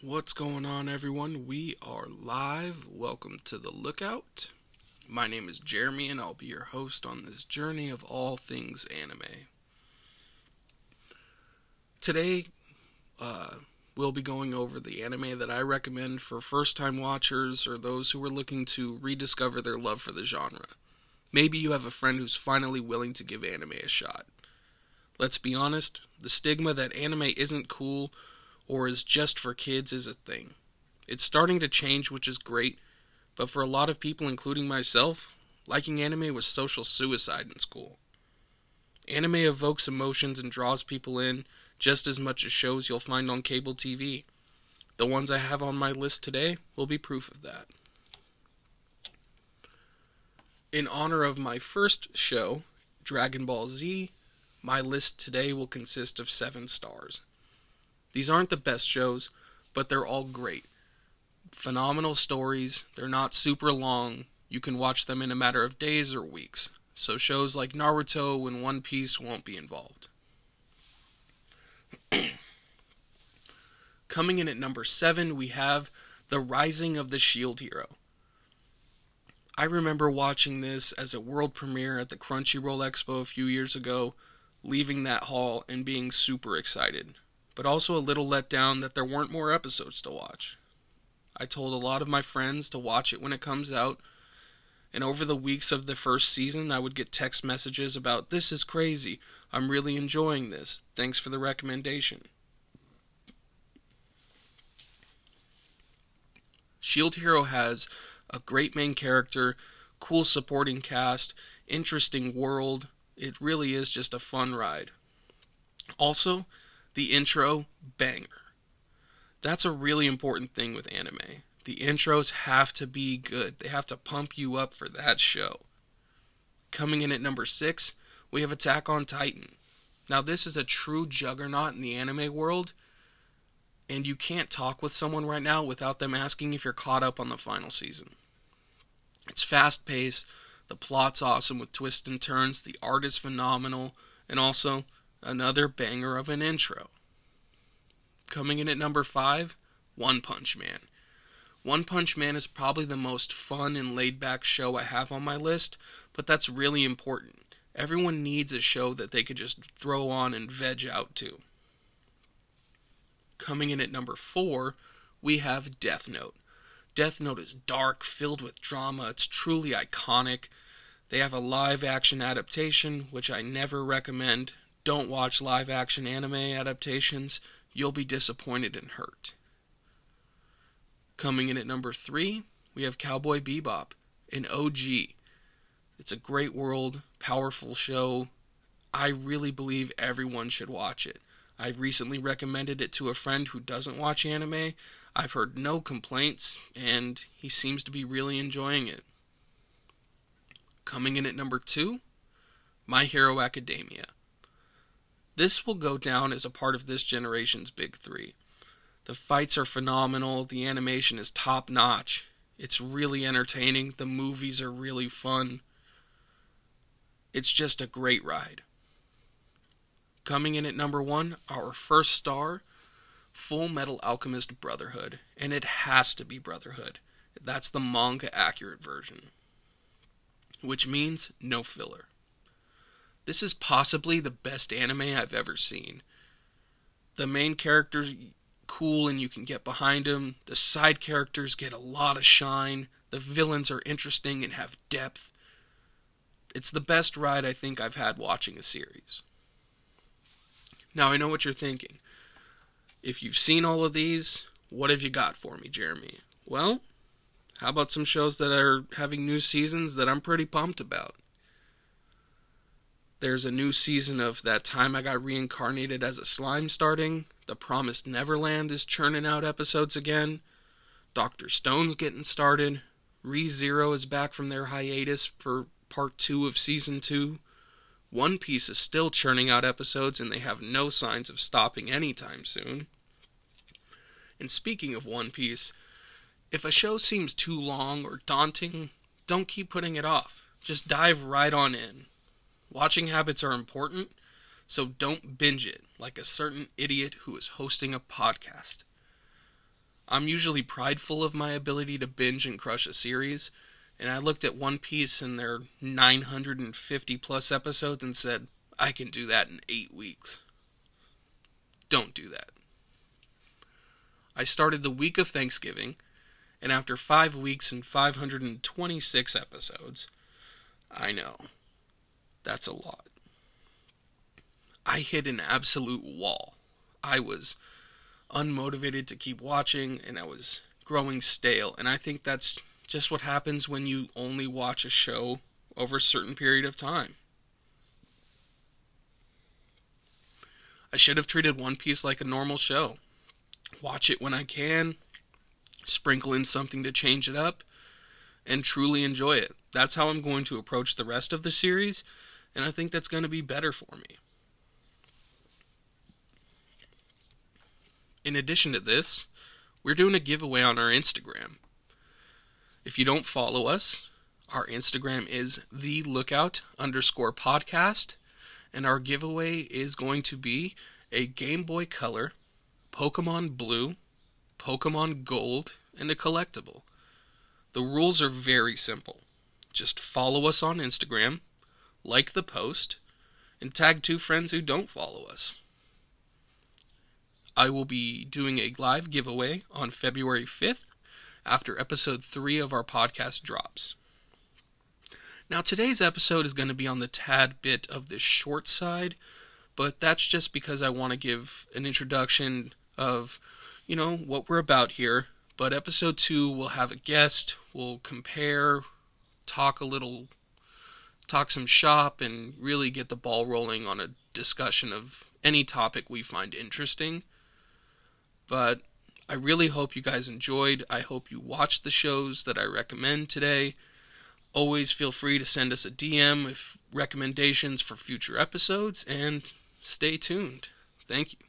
What's going on, everyone? We are live. Welcome to the Lookout. My name is Jeremy, and I'll be your host on this journey of all things anime. Today, uh, we'll be going over the anime that I recommend for first time watchers or those who are looking to rediscover their love for the genre. Maybe you have a friend who's finally willing to give anime a shot. Let's be honest, the stigma that anime isn't cool or is just for kids is a thing. It's starting to change, which is great, but for a lot of people, including myself, liking anime was social suicide in school. Anime evokes emotions and draws people in just as much as shows you'll find on cable TV. The ones I have on my list today will be proof of that. In honor of my first show, Dragon Ball Z, my list today will consist of seven stars. These aren't the best shows, but they're all great. Phenomenal stories. They're not super long. You can watch them in a matter of days or weeks. So shows like Naruto and One Piece won't be involved. Coming in at number 7, we have The Rising of the Shield Hero. I remember watching this as a world premiere at the Crunchyroll Expo a few years ago, leaving that hall and being super excited but also a little let down that there weren't more episodes to watch. I told a lot of my friends to watch it when it comes out, and over the weeks of the first season, I would get text messages about, This is crazy. I'm really enjoying this. Thanks for the recommendation. Shield Hero has a great main character, cool supporting cast, interesting world. It really is just a fun ride. Also, the intro, banger. That's a really important thing with anime. The intros have to be good, they have to pump you up for that show. Coming in at number six, we have Attack on Titan. Now, this is a true juggernaut in the anime world, and you can't talk with someone right now without them asking if you're caught up on the final season. It's fast paced, the plot's awesome with twists and turns, the art is phenomenal, and also Another banger of an intro. Coming in at number 5, One Punch Man. One Punch Man is probably the most fun and laid back show I have on my list, but that's really important. Everyone needs a show that they could just throw on and veg out to. Coming in at number 4, we have Death Note. Death Note is dark, filled with drama, it's truly iconic. They have a live action adaptation, which I never recommend, don't watch live action anime adaptations, you'll be disappointed and hurt. Coming in at number three, we have Cowboy Bebop, an OG. It's a great world, powerful show. I really believe everyone should watch it. I recently recommended it to a friend who doesn't watch anime. I've heard no complaints, and he seems to be really enjoying it. Coming in at number two, My Hero Academia. This will go down as a part of this generation's big three. The fights are phenomenal, the animation is top notch, it's really entertaining, the movies are really fun. It's just a great ride. Coming in at number one, our first star, Full Metal Alchemist Brotherhood. And it has to be Brotherhood. That's the manga accurate version. Which means no filler. This is possibly the best anime I've ever seen. The main character's cool and you can get behind him. The side characters get a lot of shine. The villains are interesting and have depth. It's the best ride I think I've had watching a series. Now, I know what you're thinking. If you've seen all of these, what have you got for me, Jeremy? Well, how about some shows that are having new seasons that I'm pretty pumped about? There's a new season of That Time I Got Reincarnated as a Slime starting. The Promised Neverland is churning out episodes again. Dr. Stone's getting started. ReZero is back from their hiatus for part two of season two. One Piece is still churning out episodes, and they have no signs of stopping anytime soon. And speaking of One Piece, if a show seems too long or daunting, don't keep putting it off. Just dive right on in. Watching habits are important, so don't binge it like a certain idiot who is hosting a podcast. I'm usually prideful of my ability to binge and crush a series, and I looked at One Piece and their 950 plus episodes and said, I can do that in eight weeks. Don't do that. I started the week of Thanksgiving, and after five weeks and 526 episodes, I know. That's a lot. I hit an absolute wall. I was unmotivated to keep watching, and I was growing stale. And I think that's just what happens when you only watch a show over a certain period of time. I should have treated One Piece like a normal show. Watch it when I can, sprinkle in something to change it up, and truly enjoy it. That's how I'm going to approach the rest of the series, and I think that's going to be better for me. In addition to this, we're doing a giveaway on our Instagram. If you don't follow us, our Instagram is the lookout underscore podcast, and our giveaway is going to be a Game Boy Color, Pokemon Blue, Pokemon Gold, and a collectible. The rules are very simple. Just follow us on Instagram, like the post, and tag two friends who don't follow us. I will be doing a live giveaway on February 5th after episode 3 of our podcast drops. Now, today's episode is going to be on the tad bit of the short side, but that's just because I want to give an introduction of, you know, what we're about here. But episode 2 will have a guest, we'll compare, talk a little, talk some shop, and really get the ball rolling on a discussion of any topic we find interesting. But I really hope you guys enjoyed. I hope you watched the shows that I recommend today. Always feel free to send us a DM if recommendations for future episodes and stay tuned. Thank you.